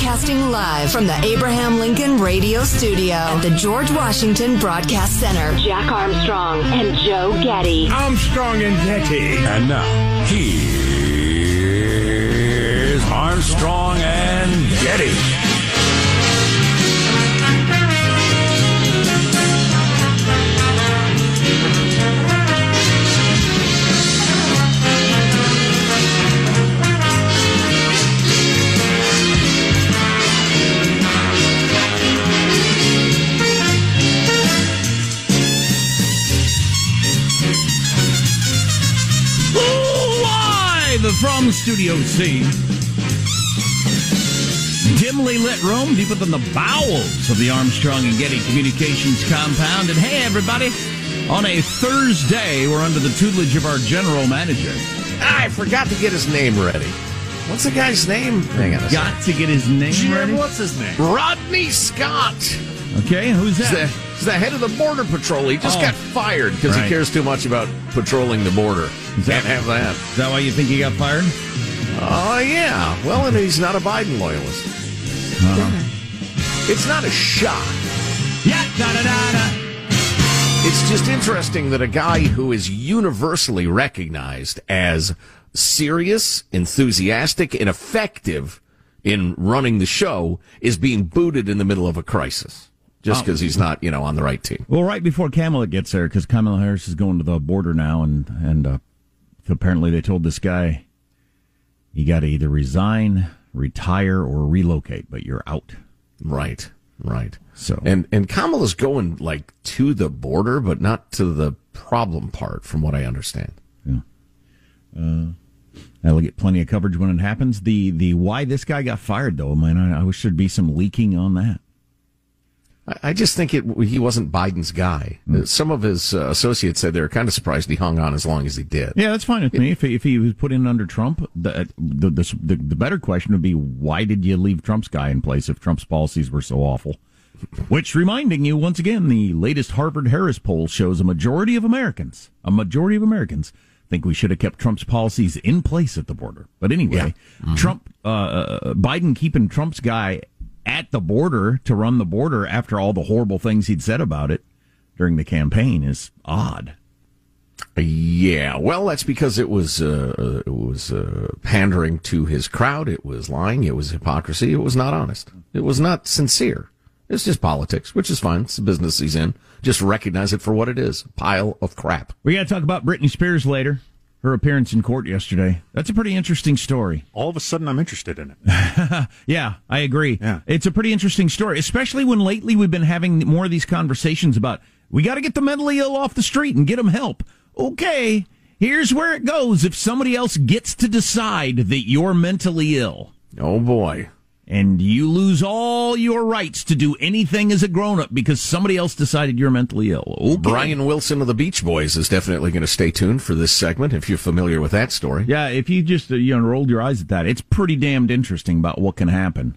Broadcasting live from the Abraham Lincoln Radio Studio at the George Washington Broadcast Center. Jack Armstrong and Joe Getty. Armstrong and Getty. And now, here's Armstrong and Getty. From Studio C. Dimly lit room deeper than the bowels of the Armstrong and Getty Communications compound. And hey, everybody, on a Thursday, we're under the tutelage of our general manager. I forgot to get his name ready. What's the guy's name? Hang on a Got to get his name Jim, ready. what's his name? Rodney Scott. Okay, who's He's that? the, he's the head of the Border Patrol. He just Oh. got fired because Right. he cares too much about patrolling the border. Is that- Can't have that. Is that why you think he got fired? Oh, yeah. Well, and he's not a Biden loyalist. It's not a shock. Yeah, da da da da. It's just interesting that a guy who is universally recognized as serious, enthusiastic, and effective in running the show is being booted in the middle of a crisis just because he's not, you know, on the right team. Well, right before Kamala gets there, because Kamala Harris is going to the border now, and and uh, apparently they told this guy you got to either resign, retire, or relocate, but you're out. Right, right. So And and Kamala's going like to the border, but not to the problem part, from what I understand. Uh, that'll get plenty of coverage when it happens. The the why this guy got fired though, man, I, I wish there'd be some leaking on that. I- just think it, he wasn't Biden's guy. Uh, Some of his uh, associates said they were kind of surprised he hung on as long as he did. Yeah, that's fine with me. If he, if he was put in under Trump, the, the the the the better question would be why did you leave Trump's guy in place if Trump's policies were so awful? Which, reminding you once again, the latest Harvard Harris poll shows a majority of Americans, a majority of Americans, think we should have kept Trump's policies in place at the border. But anyway, Trump, uh, uh, Biden keeping Trump's guy at the border to run the border after all the horrible things he'd said about it during the campaign is odd. Yeah, well, that's because it was uh, it was uh, pandering to his crowd. It was lying. It was hypocrisy. It was not honest. It was not sincere. It's just politics, which is fine. It's the business he's in. just recognize it for what it is pile of crap. We got to talk about Britney Spears later. Her appearance in court yesterday. That's a pretty interesting story. All of a sudden, I'm interested in it. yeah, I agree. Yeah. It's a pretty interesting story, especially when lately we've been having more of these conversations about we got to get the mentally ill off the street and get them help. Okay, here's where it goes if somebody else gets to decide that you're mentally ill. Oh boy and you lose all your rights to do anything as a grown up because somebody else decided you're mentally ill. Okay. Brian Wilson of the Beach Boys is definitely going to stay tuned for this segment if you're familiar with that story. Yeah, if you just uh, you know rolled your eyes at that, it's pretty damned interesting about what can happen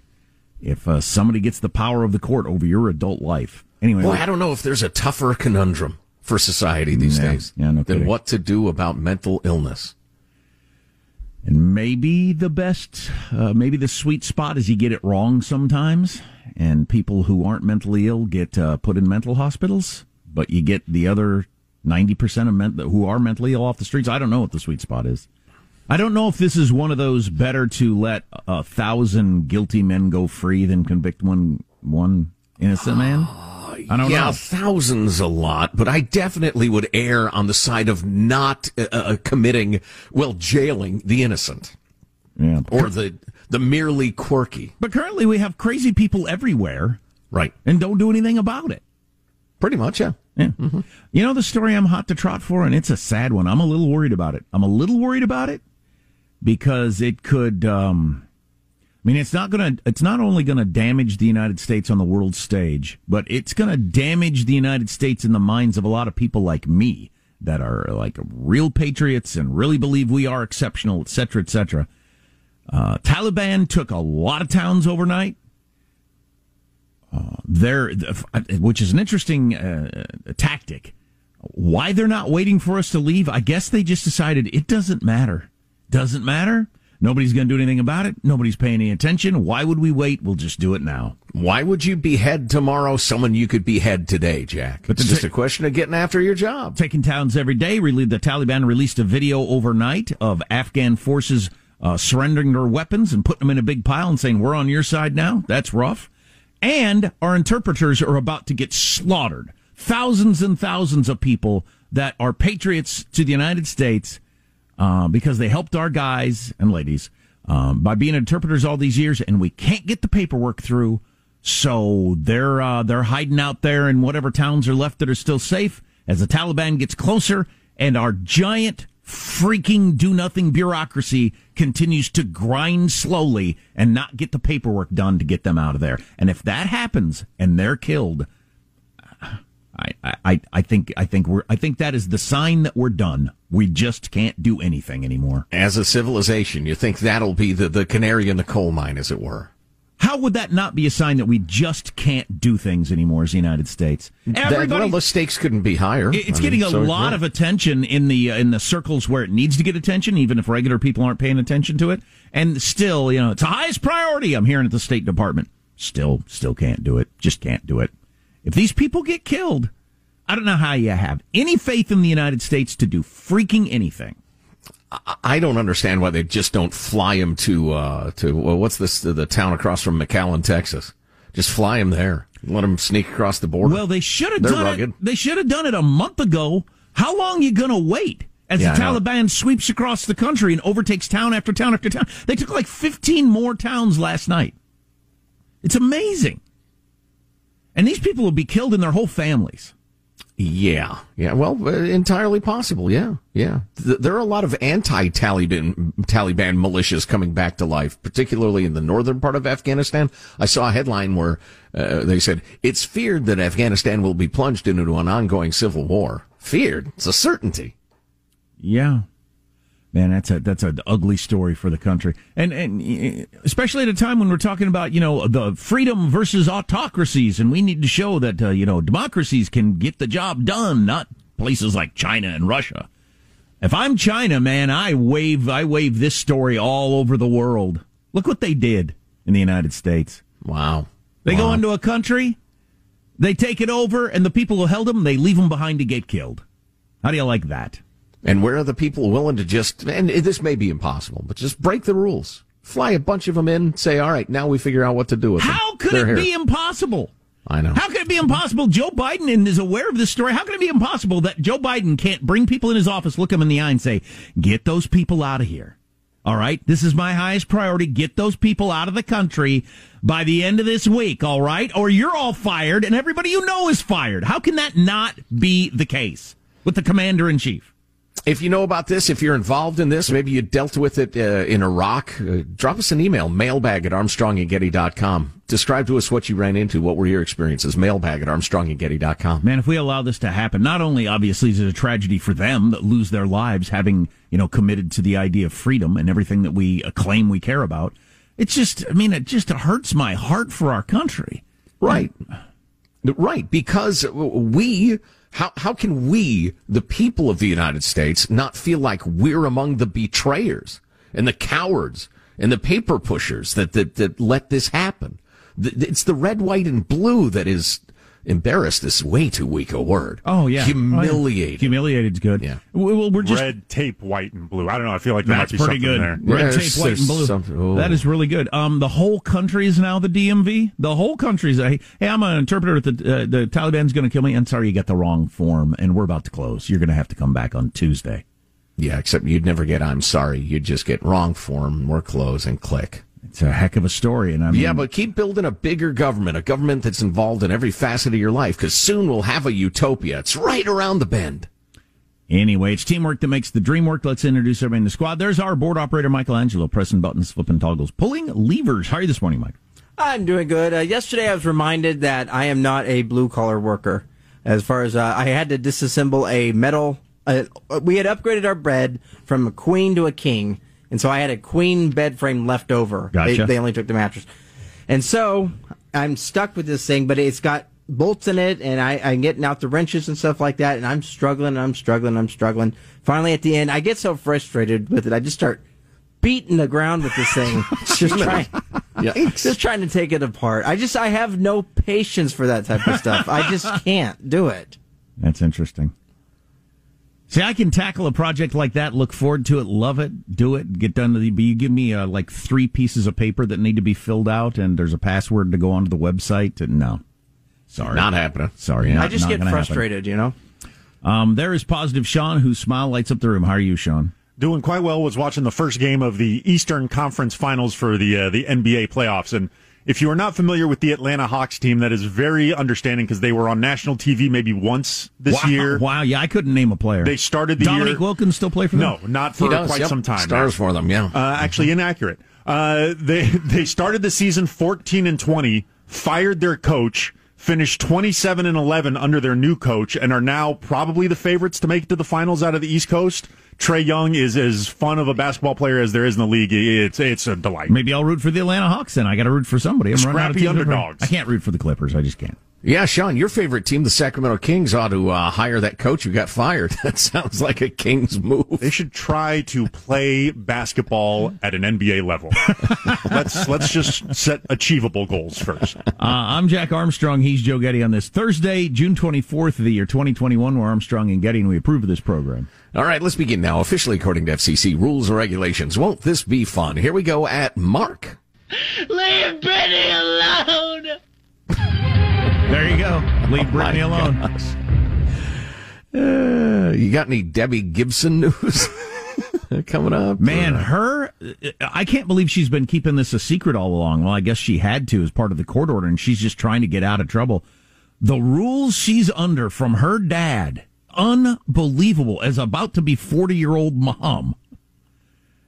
if uh, somebody gets the power of the court over your adult life. Anyway, well, I don't know if there's a tougher conundrum for society these yeah, days yeah, no than kidding. what to do about mental illness. And maybe the best, uh, maybe the sweet spot is you get it wrong sometimes, and people who aren't mentally ill get uh, put in mental hospitals, but you get the other 90% of men who are mentally ill off the streets. I don't know what the sweet spot is. I don't know if this is one of those better to let a thousand guilty men go free than convict one one innocent man. I don't yeah, know. thousands a lot, but I definitely would err on the side of not uh, uh, committing, well, jailing the innocent Yeah. or the the merely quirky. But currently we have crazy people everywhere Right. and don't do anything about it. Pretty much, yeah. Yeah. You know the story I'm hot to trot for, and it's a sad one. I'm a little worried about it. I'm a little worried about it because it could. Um, I mean, it's not going to. It's not only going to damage the United States on the world stage, but it's going to damage the United States in the minds of a lot of people like me that are like real patriots and really believe we are exceptional, et cetera, et cetera. Uh, Taliban took a lot of towns overnight there, which is an interesting uh, tactic. Why they're not waiting for us to leave? I guess they just decided it doesn't matter. Doesn't matter. Nobody's going to do anything about it. Nobody's paying any attention. Why would we wait? We'll just do it now. Why would you behead tomorrow someone you could behead today, Jack? But it's just a question of getting after your job. Taking towns every day. Really, the Taliban released a video overnight of Afghan forces uh, surrendering their weapons and putting them in a big pile and saying, "We're on your side now." That's rough. And our interpreters are about to get slaughtered. Thousands and thousands of people that are patriots to the United States uh, because they helped our guys and ladies um, by being interpreters all these years, and we can't get the paperwork through. So they're uh, they're hiding out there in whatever towns are left that are still safe. As the Taliban gets closer, and our giant freaking do nothing bureaucracy continues to grind slowly and not get the paperwork done to get them out of there. And if that happens and they're killed, I, I, I think I think we're I think that is the sign that we're done. We just can't do anything anymore. As a civilization, you think that'll be the, the canary in the coal mine, as it were. How would that not be a sign that we just can't do things anymore as the United States? That, well, the stakes couldn't be higher. It's I getting mean, a so- lot of attention in the uh, in the circles where it needs to get attention, even if regular people aren't paying attention to it. And still, you know, it's the highest priority. I'm hearing at the State Department. Still, still can't do it. Just can't do it. If these people get killed, I don't know how you have any faith in the United States to do freaking anything. I don't understand why they just don't fly him to uh, to well, what's this the, town across from McAllen, Texas. Just fly him there. Let him sneak across the border. Well, they should have They're done rugged. it. They should have done it a month ago. How long you gonna wait? As Yeah, the Taliban sweeps across the country and overtakes town after town after town. They took like 15 more towns last night. It's amazing. And these people will be killed in their whole families. Yeah, yeah. Well, uh, entirely possible. Yeah, yeah. Th- there are a lot of anti-Taliban Taliban militias coming back to life, particularly in the northern part of Afghanistan. I saw a headline where uh, they said it's feared that Afghanistan will be plunged into an ongoing civil war. Feared? It's a certainty. Yeah. Man, that's a that's an ugly story for the country, and and especially at a time when we're talking about you know the freedom versus autocracies, and we need to show that uh, you know democracies can get the job done, not places like China and Russia. If I'm China, man, I wave I wave this story all over the world. Look what they did in the United States. Wow. They go into a country, they take it over, and the people who held them, they leave them behind to get killed. How do you like that? And where are the people willing to just, and this may be impossible, but just break the rules. Fly a bunch of them in, say, all right, now we figure out what to do with them. How could They're it here. be impossible? I know. How could it be impossible? Joe Biden is aware of this story. How can it be impossible that Joe Biden can't bring people in his office, look them in the eye, and say, "Get those people out of here." All right, this is my highest priority. Get those people out of the country by the end of this week. All right, or you're all fired, and everybody you know is fired. How can that not be the case with the commander in chief? If you know about this, if you're involved in this, maybe you dealt with it uh, in Iraq, uh, drop us an email, mailbag at armstrongandgetty.com. Describe to us what you ran into. What were your experiences? Mailbag at armstrongandgetty.com. Man, if we allow this to happen, not only obviously is it a tragedy for them that lose their lives having, you know, committed to the idea of freedom and everything that we claim we care about, it's just, I mean, it just hurts my heart for our country. Right. Right. Because we, how, how can we, the people of the United States, not feel like we're among the betrayers and the cowards and the paper pushers that, that, that let this happen? It's the red, white, and blue that is embarrassed is way too weak a word. Oh yeah, humiliated. Humiliated's good. Yeah. Well, we're just red tape, white and blue. I don't know. I feel like there that's might be pretty something good. there. Red There's- tape, white and blue. something- That oh. is really good. Um, the whole country is now the DMV. The whole country's. Hey, hey, I'm an interpreter. At the uh, the Taliban's going to kill me. And sorry, you got the wrong form, and we're about to close. You're going to have to come back on Tuesday. Yeah, except you'd never get I'm sorry. You'd just get wrong form, more close, and click. It's a heck of a story, and I mean, Yeah, but keep building a bigger government, a government that's involved in every facet of your life, because soon we'll have a utopia. It's right around the bend. Anyway, it's teamwork that makes the dream work. Let's introduce everybody in the squad. There's our board operator, Michelangelo, pressing buttons, flipping toggles, pulling levers. How are you this morning, Mike? I'm doing good. Uh, yesterday, I was reminded that I am not a blue collar worker. As far as uh, I had to disassemble a metal, uh, we had upgraded our bread from a queen to a king, and so I had a queen bed frame left over. Gotcha. They, they only took the mattress, and so I'm stuck with this thing. But it's got bolts in it, and I, I'm getting out the wrenches and stuff like that, and I'm struggling. I'm struggling. I'm struggling. Finally, at the end, I get so frustrated with it, I just start beating the ground with this thing, just trying, just trying to take it apart. I just, I have no patience for that type of stuff. I just can't do it. That's interesting. See, I can tackle a project like that, look forward to it, love it, do it, get done to the. But you give me uh, like three pieces of paper that need to be filled out, and there's a password to go onto the website. And no, sorry, Not happening. Sorry, I just not get gonna happen. frustrated, you know. Um, there is positive Sean, whose smile lights up the room. How are you, Sean? Doing quite well. Was watching the first game of the Eastern Conference Finals for the uh, the NBA playoffs, and if you are not familiar with the Atlanta Hawks team, that is very understanding because they were on national TV maybe once this wow, year. Wow, yeah, I couldn't name a player. They started the Dominique year. Wilkins still play for them? No, not for does, quite yep. some time. Stars now. for them, yeah. Uh, actually, inaccurate. Uh, they they started the season fourteen and twenty, fired their coach, finished twenty seven and eleven under their new coach, and are now probably the favorites to make it to the finals out of the East Coast. Trae Young is as fun of a basketball player as there is in the league. It's it's a delight. Maybe I'll root for the Atlanta Hawks then. I got to root for somebody. I'm running out of Scrappy teams to root for. underdogs. I can't root for the Clippers. I just can't. Yeah, Sean, your favorite team, the Sacramento Kings, ought to uh, hire that coach who got fired. That sounds like a Kings move. They should try to play basketball at an NBA level. let's let's just set achievable goals first. Uh, I'm Jack Armstrong. He's Joe Getty on this Thursday, June 24th of the year 2021. We're Armstrong and Getty, and we approve of this program. All right, let's begin now. Officially, according to FCC rules and regulations, won't this be fun? Here we go at Mark. Leave Britney alone! There you go. Leave Britney Oh my alone. Uh, you got any Debbie Gibson news coming up? Man, Or- her, I can't believe she's been keeping this a secret all along. Well, I guess she had to as part of the court order, and she's just trying to get out of trouble. The rules she's under from her dad, unbelievable, as about to be 40 year old mom.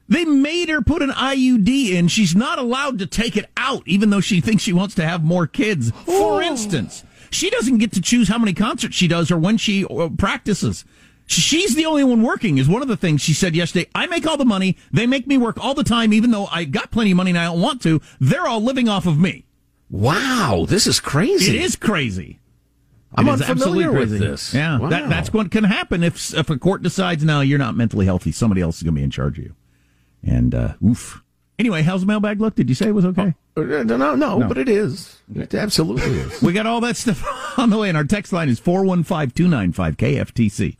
They made her put an IUD in. She's not allowed to take it out, even though she thinks she wants to have more kids. For instance, she doesn't get to choose how many concerts she does or when she uh, practices. She's the only one working, is one of the things she said yesterday. I make all the money. They make me work all the time, even though I got plenty of money and I don't want to. They're all living off of me. Wow, this is crazy. It is crazy. I'm unfamiliar absolutely with this. Yeah, Wow. that, that's what can happen if if a court decides now you're not mentally healthy. Somebody else is going to be in charge of you. And uh, oof. Anyway, how's the mailbag look? Did you say it was okay? Uh, No, no, no, but it is. It absolutely is. We got all that stuff on the way, and our text line is 415 295 KFTC.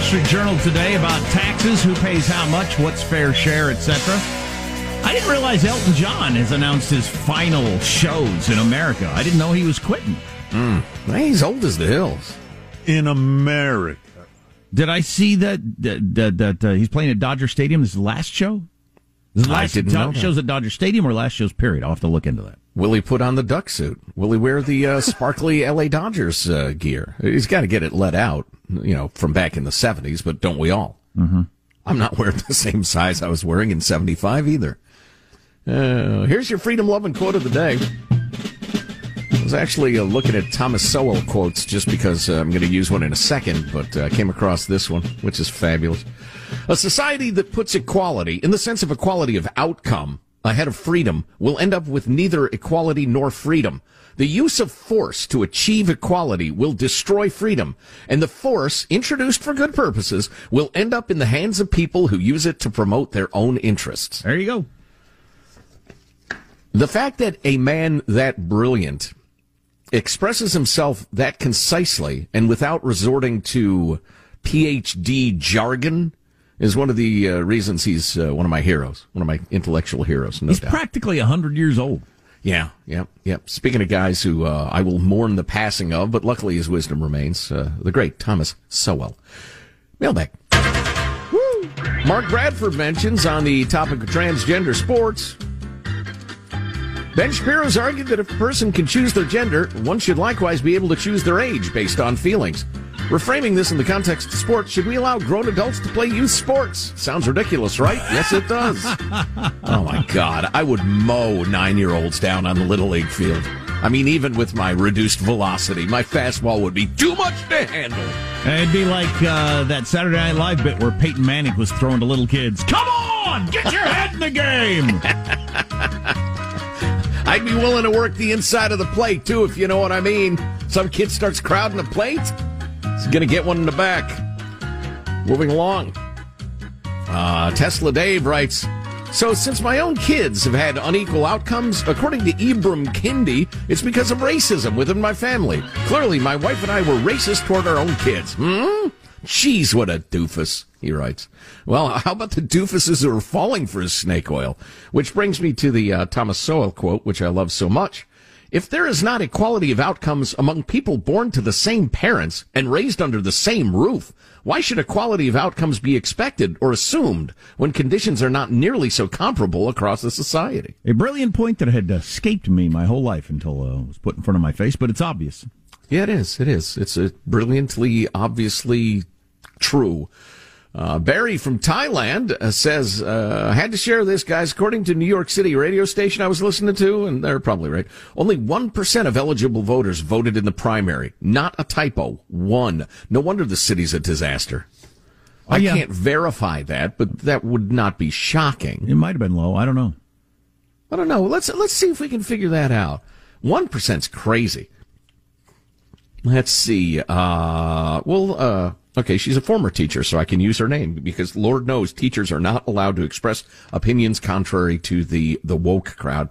Wall Street Journal today about taxes, who pays how much, what's fair share, etc. I didn't realize Elton John has announced his final shows in America. I didn't know he was quitting. Mm. He's old as the hills. In America. Did I see that that, that, that uh, he's playing at Dodger Stadium? This is the last show? This is the I last didn't do- know that. shows at Dodger Stadium or last shows period? I'll have to look into that. Will he put on the duck suit? Will he wear the uh, sparkly LA Dodgers uh, gear? He's got to get it let out, you know, from back in the 70s, but don't we all? Mm-hmm. I'm not wearing the same size I was wearing in 75 either. Uh, here's your freedom loving quote of the day. I was actually uh, looking at Thomas Sowell quotes just because uh, I'm going to use one in a second, but uh, I came across this one, which is fabulous. A society that puts equality, in the sense of equality of outcome, ahead of freedom will end up with neither equality nor freedom. The use of force to achieve equality will destroy freedom, and the force, introduced for good purposes, will end up in the hands of people who use it to promote their own interests. There you go. The fact that a man that brilliant expresses himself that concisely and without resorting to PhD jargon is one of the uh, reasons he's uh, one of my heroes, one of my intellectual heroes, no he's doubt. practically 100 years old. Yeah, yeah, yeah. Speaking of guys who uh, I will mourn the passing of, but luckily his wisdom remains, uh, the great Thomas Sowell. Mailbag. Woo! Mark Bradford mentions on the topic of transgender sports. Ben Shapiro's argued that if a person can choose their gender, one should likewise be able to choose their age based on feelings. Reframing this in the context of sports, should we allow grown adults to play youth sports? Sounds ridiculous, right? Yes, it does. oh my God, I would mow nine year olds down on the Little League field. I mean, even with my reduced velocity, my fastball would be too much to handle. It'd be like uh, that Saturday Night Live bit where Peyton Manning was throwing to little kids. Come on, get your head in the game. I'd be willing to work the inside of the plate too, if you know what I mean. Some kid starts crowding the plate, he's gonna get one in the back. Moving along. Uh, Tesla Dave writes, so since my own kids have had unequal outcomes, according to Ibram Kendi, it's because of racism within my family. Clearly, my wife and I were racist toward our own kids. Hmm? Jeez, what a doofus, he writes. Well, how about the doofuses who are falling for his snake oil? Which brings me to the uh, Thomas Sowell quote, which I love so much. If there is not equality of outcomes among people born to the same parents and raised under the same roof, why should equality of outcomes be expected or assumed when conditions are not nearly so comparable across a society? A brilliant point that had escaped me my whole life until uh, it was put in front of my face, but it's obvious. Yeah, it is. It is. It's a brilliantly, obviously true. Uh, Barry from Thailand uh, says, uh, I had to share this, guys. According to New York City radio station I was listening to, and they're probably right, only 1% of eligible voters voted in the primary. Not a typo. One. No wonder the city's a disaster. I Oh, yeah. can't verify that, but that would not be shocking. It might have been low. I don't know. I don't know. Let's let's see if we can figure that out. One percent's crazy. Let's see. Uh, well, uh, okay, she's a former teacher, so I can use her name because Lord knows teachers are not allowed to express opinions contrary to the the woke crowd.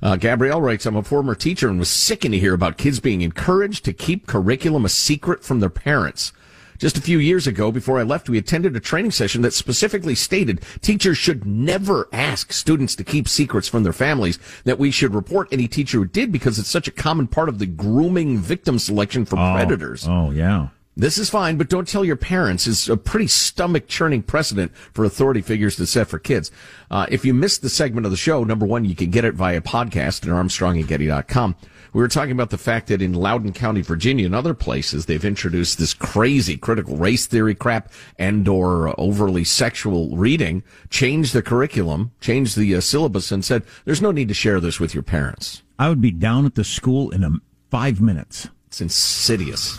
Uh, Gabrielle writes, I'm a former teacher and was sickened to hear about kids being encouraged to keep curriculum a secret from their parents. Just a few years ago, before I left, we attended a training session that specifically stated teachers should never ask students to keep secrets from their families, that we should report any teacher who did because it's such a common part of the grooming victim selection for Oh, predators. Oh, yeah. This is fine, but don't tell your parents is a pretty stomach churning precedent for authority figures to set for kids. Uh, if you missed the segment of the show, number one, you can get it via podcast at armstrongandgetty.com. We were talking about the fact that in Loudoun County, Virginia, and other places, they've introduced this crazy critical race theory crap and or overly sexual reading, changed the curriculum, changed the uh, syllabus, and said, there's no need to share this with your parents. I would be down at the school in a, five minutes. It's insidious.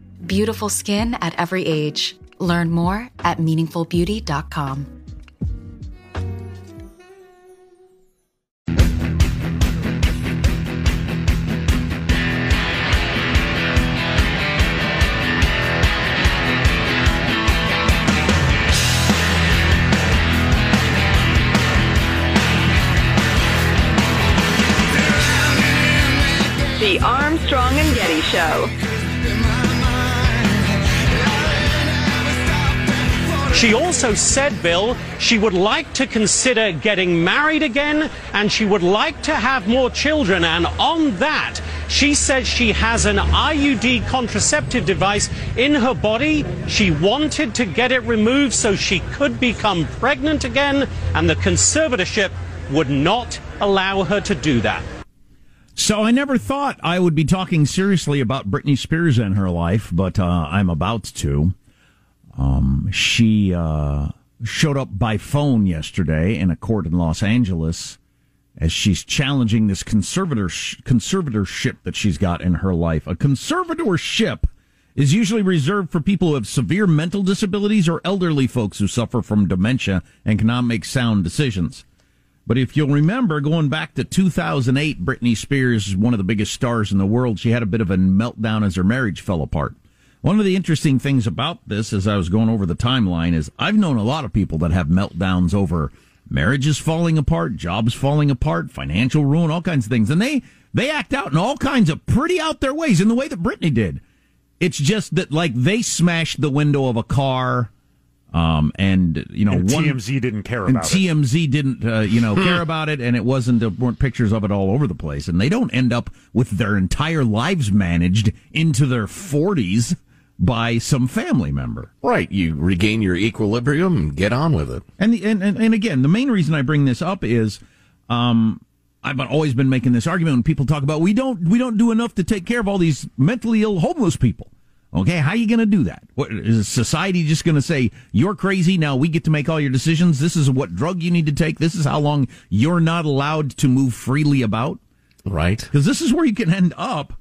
Beautiful skin at every age. Learn more at meaningfulbeauty.com. The Armstrong and Getty Show. She also said, Bill, she would like to consider getting married again and she would like to have more children. And on that, she says she has an IUD contraceptive device in her body. She wanted to get it removed so she could become pregnant again, and the conservatorship would not allow her to do that. So I never thought I would be talking seriously about Britney Spears and her life, but uh, I'm about to. Um, she uh, showed up by phone yesterday in a court in Los Angeles as she's challenging this conservator conservatorship that she's got in her life. A conservatorship is usually reserved for people who have severe mental disabilities or elderly folks who suffer from dementia and cannot make sound decisions. But if you'll remember, going back to 2008, Britney Spears, one of the biggest stars in the world, she had a bit of a meltdown as her marriage fell apart. One of the interesting things about this, as I was going over the timeline, is I've known a lot of people that have meltdowns over marriages falling apart, jobs falling apart, financial ruin, all kinds of things. And they, they act out in all kinds of pretty out there ways in the way that Britney did. It's just that, like, they smashed the window of a car um, and you know, and one, TMZ didn't care and about TMZ it. didn't, uh, you know, care about it, and it wasn't there weren't pictures of it all over the place, and they don't end up with their entire lives managed into their forties by some family member. Right, you regain your equilibrium and get on with it. And the, and, and and again, the main reason I bring this up is, um, I've always been making this argument when people talk about we don't we don't do enough to take care of all these mentally ill homeless people. Okay, how are you going to do that? What, is society just going to say you're crazy? Now we get to make all your decisions. This is what drug you need to take. This is how long you're not allowed to move freely about. Right. Because this is where you can end up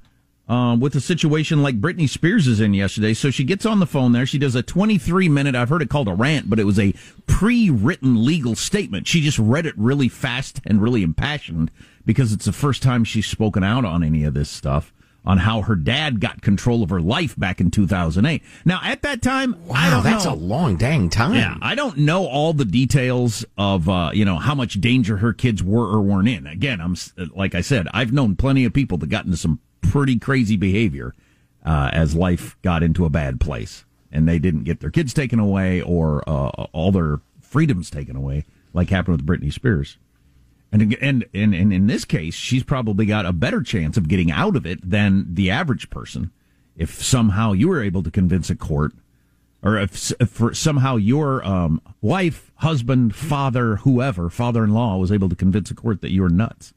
uh, with a situation like Britney Spears is in yesterday. So she gets on the phone there. She does a 23 minute, I've heard it called a rant, but it was a pre written legal statement. She just read it really fast and really impassioned because it's the first time she's spoken out on any of this stuff on how her dad got control of her life back in 2008. Now, at that time, I Wow, don't that's know. a long dang time. Yeah, I don't know all the details of uh, you know how much danger her kids were or weren't in. Again, I'm like I said, I've known plenty of people that got into some pretty crazy behavior uh, as life got into a bad place, and they didn't get their kids taken away or uh, all their freedoms taken away, like happened with Britney Spears. And, and and and in this case, she's probably got a better chance of getting out of it than the average person. If somehow you were able to convince a court or if, if somehow your um, wife, husband, father, whoever, father-in-law was able to convince a court that you're nuts.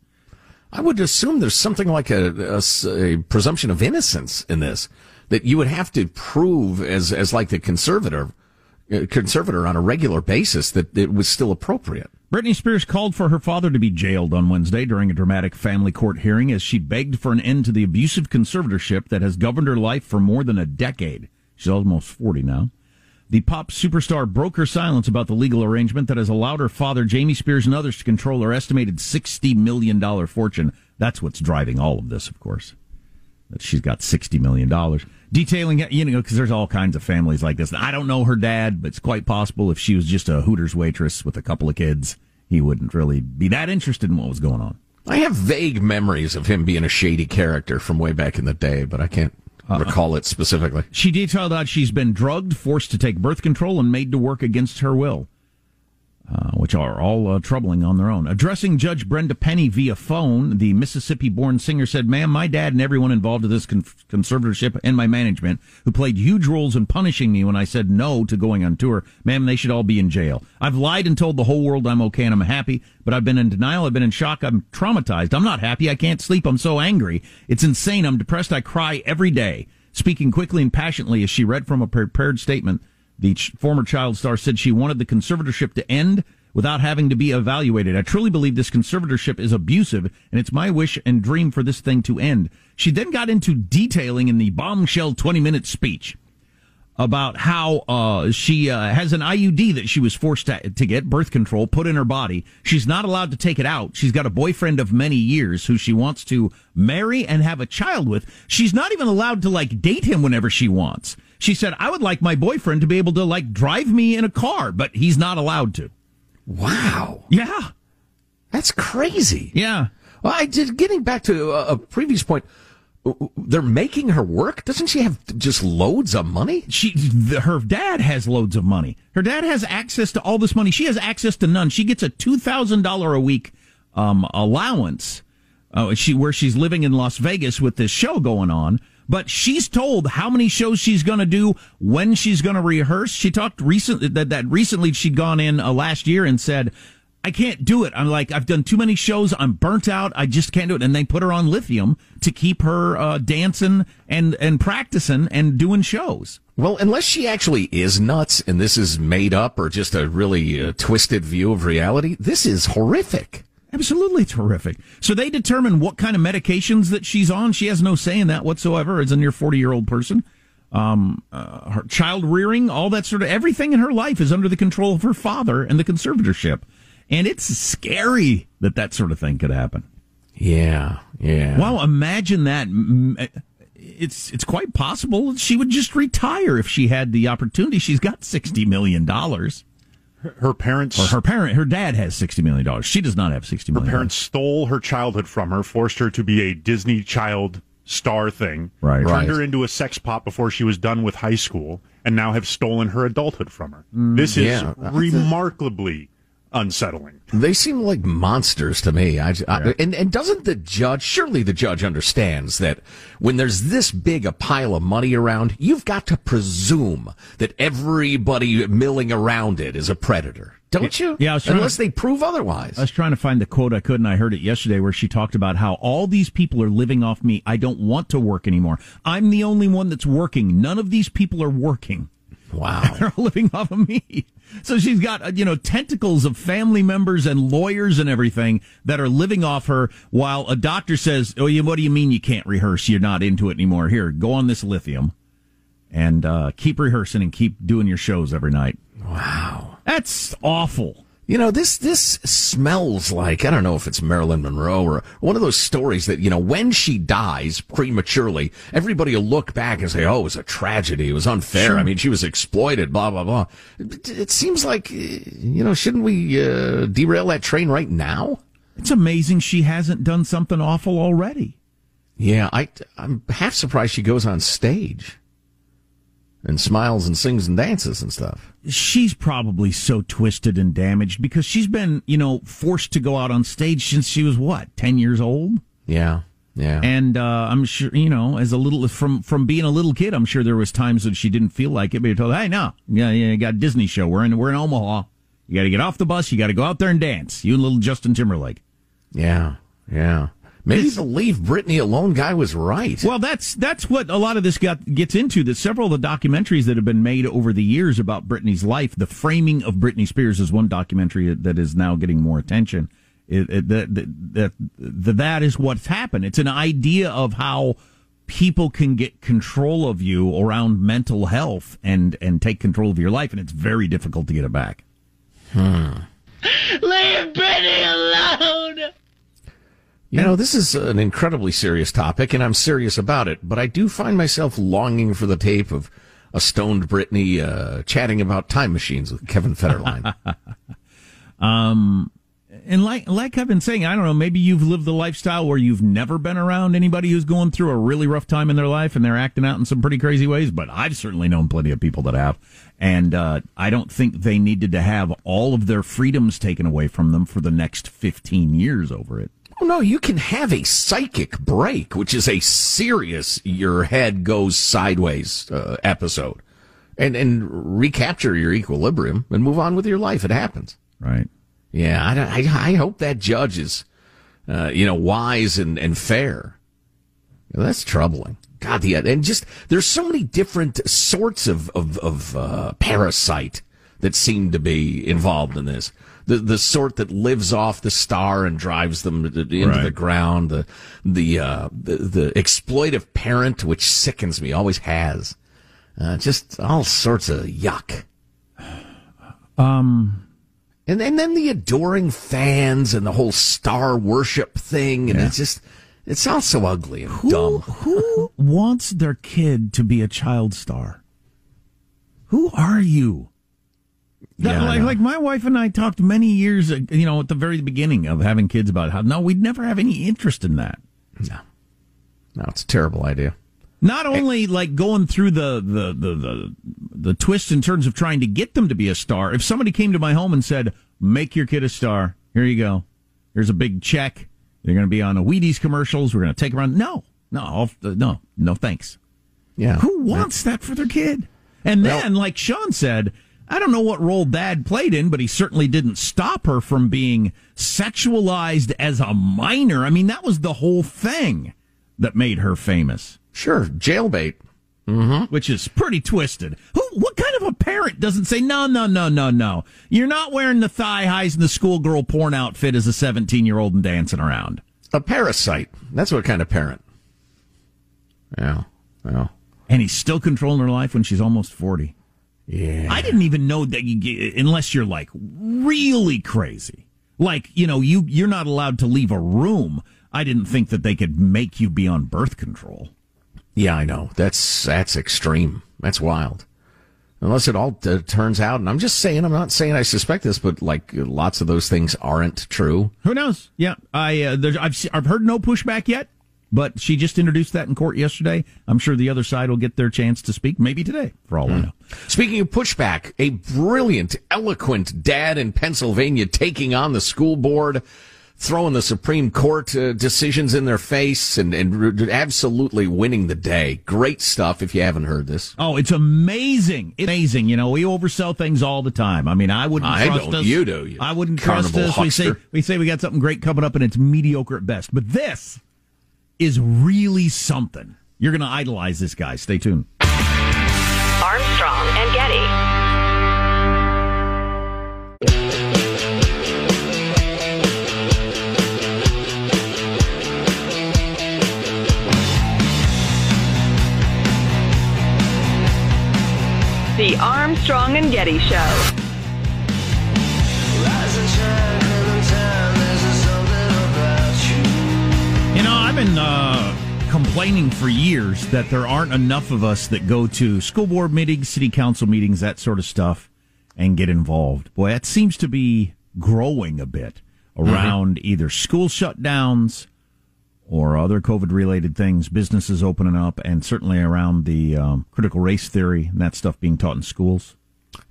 I would assume there's something like a a presumption of innocence in this that you would have to prove as as like the conservator uh, conservator on a regular basis that it was still appropriate. Britney Spears called for her father to be jailed on Wednesday during a dramatic family court hearing as she begged for an end to the abusive conservatorship that has governed her life for more than a decade. She's almost 40 now. The pop superstar broke her silence about the legal arrangement that has allowed her father, Jamie Spears, and others to control her estimated $60 million fortune. That's what's driving all of this, of course. That she's got $60 million. Detailing, you know, because there's all kinds of families like this. I don't know her dad, but it's quite possible if she was just a Hooters waitress with a couple of kids, he wouldn't really be that interested in what was going on. I have vague memories of him being a shady character from way back in the day, but I can't Uh-huh. recall it specifically. She detailed how she's been drugged, forced to take birth control, and made to work against her will, uh, which are all uh, troubling on their own. Addressing Judge Brenda Penny via phone, the Mississippi born singer said, Ma'am, my dad and everyone involved in this con- conservatorship and my management, who played huge roles in punishing me when I said no to going on tour, ma'am, they should all be in jail. I've lied and told the whole world I'm okay and I'm happy, but I've been in denial. I've been in shock. I'm traumatized. I'm not happy. I can't sleep. I'm so angry. It's insane. I'm depressed. I cry every day. Speaking quickly and passionately as she read from a prepared statement, the ch- former child star said she wanted the conservatorship to end without having to be evaluated. I truly believe this conservatorship is abusive, and it's my wish and dream for this thing to end. She then got into detailing in the bombshell 20 minute speech about how uh, she uh, has an IUD that she was forced to, to get birth control put in her body. She's not allowed to take it out. She's got a boyfriend of many years who she wants to marry and have a child with. She's not even allowed to like date him whenever she wants. She said, "I would like my boyfriend to be able to like drive me in a car, but he's not allowed to." Wow. Yeah. That's crazy. Yeah. Well, I did. Getting back to a, a previous point, they're making her work. Doesn't she have just loads of money? She, her dad has loads of money. Her dad has access to all this money. She has access to none. She gets a two thousand dollar a week um, allowance. Uh, she where she's living in Las Vegas with this show going on. But she's told how many shows she's going to do, when she's going to rehearse. She talked recently that, that recently she'd gone in uh, last year and said, I can't do it. I'm like, I've done too many shows. I'm burnt out. I just can't do it. And they put her on lithium to keep her uh, dancing and, and practicing and doing shows. Well, unless she actually is nuts and this is made up or just a really uh, twisted view of reality, this is horrific. Absolutely terrific. So they determine what kind of medications that she's on. She has no say in that whatsoever as a near 40 year old person. Um, uh, her child rearing, all that sort of everything in her life is under the control of her father and the conservatorship. And it's scary that that sort of thing could happen. Yeah, yeah. Well, imagine that. Mm, It's it's quite possible she would just retire if she had the opportunity. She's got sixty million dollars. Her parents, or her parent, her dad has sixty million dollars. She does not have sixty her parents stole her childhood from her, forced her to be a Disney child star thing, Right. turned Right. her into a sex pot before she was done with high school, and now have stolen her adulthood from her. Mm. this is Yeah. remarkably unsettling. They seem like monsters to me. I, I- and and doesn't the judge? Surely the judge understands that when there's this big a pile of money around, you've got to presume that everybody milling around it is a predator, don't you? Yeah, unless to- they prove otherwise. I was trying to find the quote I could, and I heard it yesterday where she talked about how all these people are living off me. I don't want to work anymore. I'm the only one that's working. None of these people are working. Wow. They're all living off of me. So she's got, uh, you know, tentacles of family members and lawyers and everything that are living off her while a doctor says, Oh, you, what do you mean you can't rehearse? You're not into it anymore. Here, go on this lithium and uh, keep rehearsing and keep doing your shows every night. Wow. That's awful. You know, this this smells like I don't know if it's Marilyn Monroe or one of those stories that you know when she dies prematurely, everybody will look back and say, "Oh, it was a tragedy. It was unfair. Sure. I mean, she was exploited." Blah blah blah. It, it seems like uh, you know, shouldn't we uh, derail that train right now? It's amazing she hasn't done something awful already. Yeah, I I'm half surprised she goes on stage and smiles and sings and dances and stuff. She's probably so twisted and damaged because she's been, you know, forced to go out on stage since she was what, 10 years old? Yeah. Yeah. And uh, I'm sure, you know, as a little from from being a little kid, I'm sure there was times that she didn't feel like it, but you told, "Hey, no, yeah, yeah, you got a Disney show. We're in we're in Omaha. You got to get off the bus. You got to go out there and dance. You and little Justin Timberlake." Yeah. Yeah. Maybe the leave Britney alone guy was right. Well, that's that's what a lot of this got gets into. That several of the documentaries that have been made over the years about Britney's life, the framing of Britney Spears is one documentary that is now getting more attention. It, it, that, that, that that is what's happened. It's an idea of how people can get control of you around mental health and and take control of your life, and it's very difficult to get it back. Hmm. Leave Britney alone! You know, this is an incredibly serious topic, and I'm serious about it, but I do find myself longing for the tape of a stoned Britney uh, chatting about time machines with Kevin Federline. Um, and like like I've been saying, I don't know, maybe you've lived the lifestyle where you've never been around anybody who's going through a really rough time in their life and they're acting out in some pretty crazy ways, but I've certainly known plenty of people that have. And uh, I don't think they needed to have all of their freedoms taken away from them for the next 15 years over it. Oh no, you can have a psychic break, which is a serious your head goes sideways uh, episode, and and recapture your equilibrium and move on with your life. It happens. Right. Yeah, I, I, I hope that judge is, uh, you know, wise and, and fair. That's troubling. God, the and just there's so many different sorts of of, of uh, parasite that seem to be involved in this. The the sort that lives off the star and drives them into the ground. The the, uh, the the exploitive parent, which sickens me, always has. Uh, just all sorts of yuck. Um, And and then the adoring fans and the whole star worship thing, and it's just it sounds so ugly and dumb. who wants their kid to be a child star? Who are you? That- Yeah, like, like my wife and I talked many years, uh, you know, at the very beginning of having kids about how no, we'd never have any interest in that. No, no, it's a terrible idea. Not only like going through the the the the, the twists and turns of trying to get them to be a star. If somebody came to my home and said, "Make your kid a star," here you go. Here's a big check. They're going to be on a Wheaties commercials. We're going to take around. No, no, I'll- no, no, thanks. Yeah, Who wants that for their kid? And then, like Sean said, I don't know what role Dad played in, but he certainly didn't stop her from being sexualized as a minor. I mean, that was the whole thing that made her famous. Sure, jailbait. Mm-hmm. Which is pretty twisted. Who? What kind of a parent doesn't say no, no, no, no, no? You're not wearing the thigh highs and the schoolgirl porn outfit as a 17 year old and dancing around. A parasite. That's what kind of parent. Yeah, yeah. And he's still controlling her life when she's almost 40. Yeah. I didn't even know that you get, unless you're like really crazy. Like, you know, you you're not allowed to leave a room. I didn't think that they could make you be on birth control. Yeah, I know. That's that's extreme. That's wild. Unless it all uh, turns out, and I'm just saying, I'm not saying I suspect this, but like lots of those things aren't true. Who knows? Yeah, I uh, I've I've heard no pushback yet, but she just introduced that in court yesterday. I'm sure the other side will get their chance to speak maybe today, for all I know. Speaking of pushback, a brilliant, eloquent dad in Pennsylvania taking on the school board, throwing the Supreme Court uh, decisions in their face, and, and absolutely winning the day. Great stuff if you haven't heard this. Oh, it's amazing! It's amazing. You know, we oversell things all the time. I mean, I wouldn't I trust don't. us. You do, you I wouldn't trust us. We say we say we got something great coming up, and it's mediocre at best. But this is really something. You're going to idolize this guy. Stay tuned. Armstrong and Getty. The Armstrong and Getty Show. Been uh, complaining for years that there aren't enough of us that go to school board meetings, city council meetings, that sort of stuff, and get involved. Boy, that seems to be growing a bit around either school shutdowns or other COVID related things, businesses opening up, and certainly around the um, critical race theory and that stuff being taught in schools.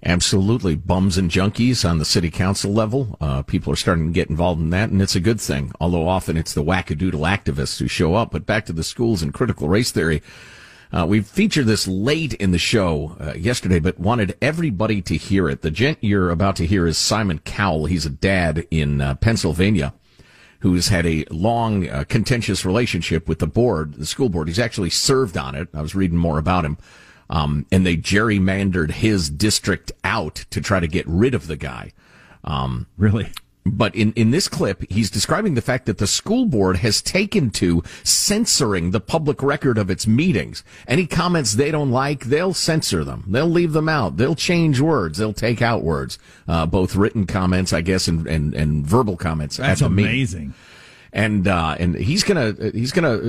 Absolutely. Bums and junkies on the city council level. Uh, people are starting to get involved in that, and it's a good thing. Although often it's the wackadoodle activists who show up. But back to the schools and critical race theory. Uh, we featured this late in the show uh, yesterday, but wanted everybody to hear it. The gent you're about to hear is Simon Campbell. He's a dad in uh, Pennsylvania who's had a long, uh, contentious relationship with the board, the school board. He's actually served on it. I was reading more about him. Um, and they gerrymandered his district out to try to get rid of the guy. Um, really? But in, in this clip, he's describing the fact that the school board has taken to censoring the public record of its meetings. Any comments they don't like, they'll censor them. They'll leave them out. They'll change words. They'll take out words, uh, both written comments, I guess, and, and, and verbal comments. That's at the meeting. amazing. And, uh, and he's gonna, he's gonna,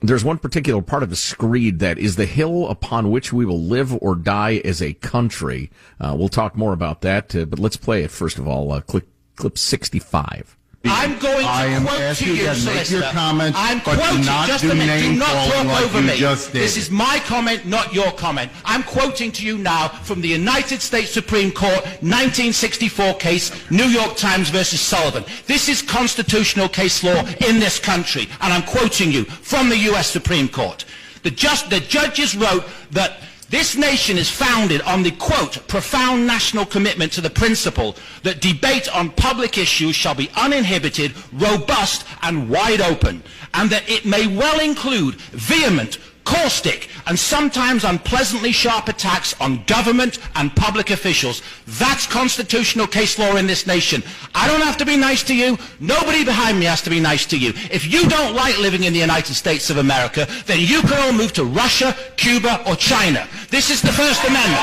there's one particular part of the screed that is the hill upon which we will live or die as a country. Uh, we'll talk more about that, uh, but let's play it first of all. Uh, clip, clip 65. I'm going to I am quote to you you, to make your comments, I'm but do quoting, not just do a minute. do not talk like over me. This is my comment, not your comment. I'm quoting to you now from the United States Supreme Court 1964 case, New York Times versus Sullivan. This is constitutional case law in this country, and I'm quoting you from the U.S. Supreme Court. The, just, the judges wrote that this nation is founded on the, quote, profound national commitment to the principle that debate on public issues shall be uninhibited, robust, and wide open, and that it may well include vehement, caustic, and sometimes unpleasantly sharp attacks on government and public officials. That's constitutional case law in this nation. I don't have to be nice to you. Nobody behind me has to be nice to you. If you don't like living in the United States of America, then you can all move to Russia, Cuba, or China. This is the First Amendment.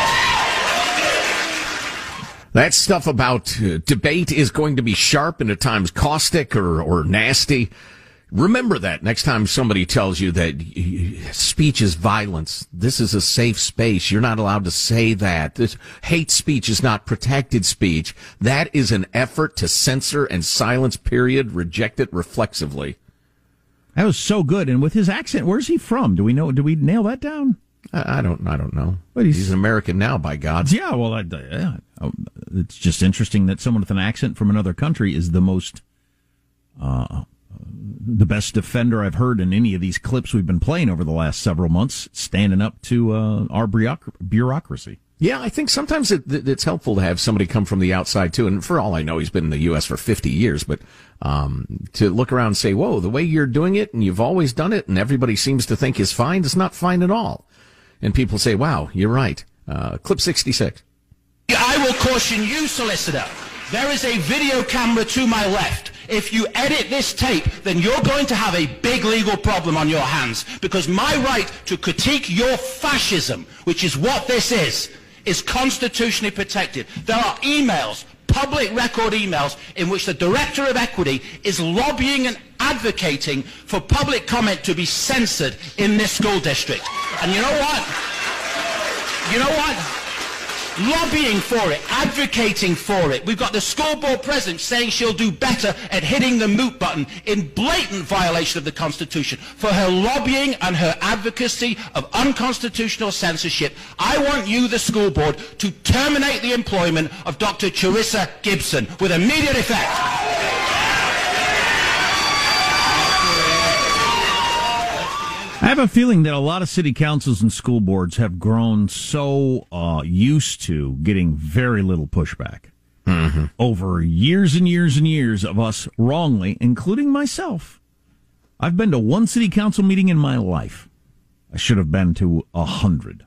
That stuff about uh, debate is going to be sharp and at times caustic or, or nasty. Remember that next time somebody tells you that speech is violence. This is a safe space. You're not allowed to say that. This hate speech is not protected speech. That is an effort to censor and silence, period. Reject it reflexively. That was so good. And with his accent, where's he from? Do we know? Do we nail that down? I, I don't. I don't know. But he's- he's, an American now, by God. Yeah, well, I, yeah. Oh, it's just interesting that someone with an accent from another country is the most, uh, the best defender I've heard in any of these clips we've been playing over the last several months, standing up to uh, our bureaucracy. Yeah, I think sometimes it, it- it's helpful to have somebody come from the outside too. And for all I know, he's been in the U.S. for 50 years, but um, to look around and say, whoa, the way you're doing it and you've always done it and everybody seems to think is fine, is not fine at all. And people say, wow, you're right. Uh, clip 66. I will caution you, solicitor. There is a video camera to my left. If you edit this tape, then you're going to have a big legal problem on your hands because my right to critique your fascism, which is what this is, is constitutionally protected. There are emails, public record emails, in which the Director of Equity is lobbying and advocating for public comment to be censored in this school district. And you know what? You know what? Lobbying for it, advocating for it. We've got the school board president saying she'll do better at hitting the mute button in blatant violation of the Constitution for her lobbying and her advocacy of unconstitutional censorship. I want you, the school board, to terminate the employment of Dr. Charissa Gibson with immediate effect. I have a feeling that a lot of city councils and school boards have grown so uh, used to getting very little pushback over years and years and years of us wrongly, including myself. I've been to one city council meeting in my life. I should have been to a hundred.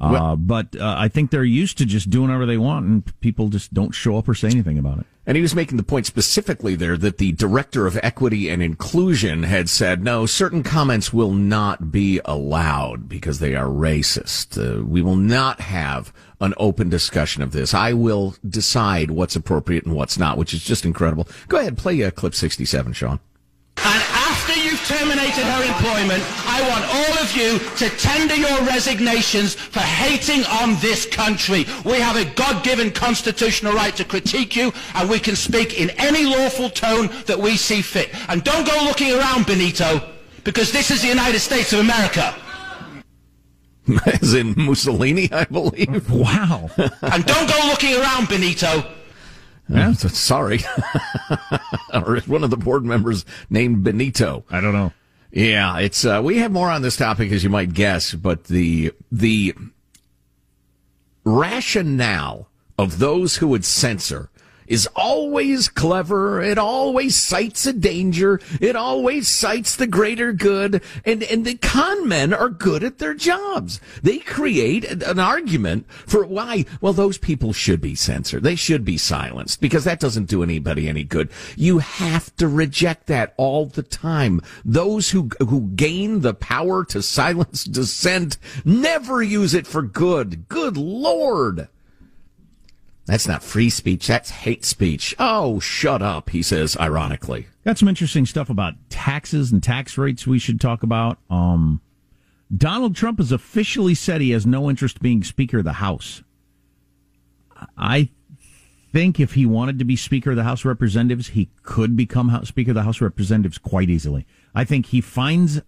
Uh, but uh, I think they're used to just doing whatever they want, and people just don't show up or say anything about it. And he was making the point specifically there that the director of equity and inclusion had said, no, certain comments will not be allowed because they are racist. Uh, we will not have an open discussion of this. I will decide what's appropriate and what's not, which is just incredible. Go ahead, play uh, clip 67, Sean. And after you've terminated her employment, I want all of you to tender your resignations for hating on this country. We have a God-given constitutional right to critique you, and we can speak in any lawful tone that we see fit. And don't go looking around, Benito, because this is the United States of America. As in Mussolini, I believe. Wow. and don't go looking around, Benito. Yeah, sorry. or one of the board members named Benito? I don't know. Yeah, it's uh, we have more on this topic as you might guess, but the the rationale of those who would censor is always clever. It always cites a danger. It always cites the greater good. And, and the con men are good at their jobs. They create an argument for why, well, those people should be censored. They should be silenced because that doesn't do anybody any good. You have to reject that all the time. Those who, who gain the power to silence dissent never use it for good. Good Lord. That's not free speech. That's hate speech. Oh, shut up, he says ironically. Got some interesting stuff about taxes and tax rates we should talk about. Um, Donald Trump has officially said he has no interest in being Speaker of the House. I think if he wanted to be Speaker of the House of Representatives, he could become House, Speaker of the House of Representatives quite easily. I think he finds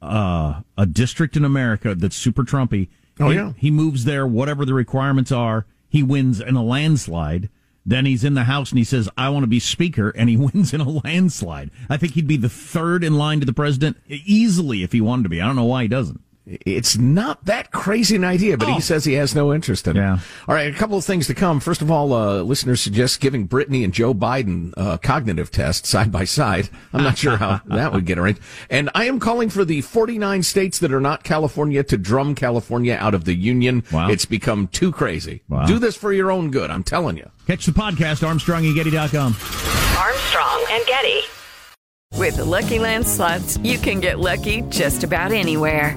uh, a district in America that's super Trumpy. Oh, He- yeah. He moves there, whatever the requirements are. He wins in a landslide. Then he's in the House and he says, I want to be Speaker, and he wins in a landslide. I think he'd be the third in line to the president easily if he wanted to be. I don't know why he doesn't. It's not that crazy an idea, but he says he has no interest in it. Yeah. All right, a couple of things to come. First of all, uh, listeners suggest giving Britney and Joe Biden uh, cognitive tests side by side. I'm not sure how that would get arranged. And I am calling for the 49 states that are not California to drum California out of the union. Wow. It's become too crazy. Wow. Do this for your own good. I'm telling you. Catch the podcast, ArmstrongandGetty.com. Armstrong and Getty. With the Lucky Land slots, you can get lucky just about anywhere.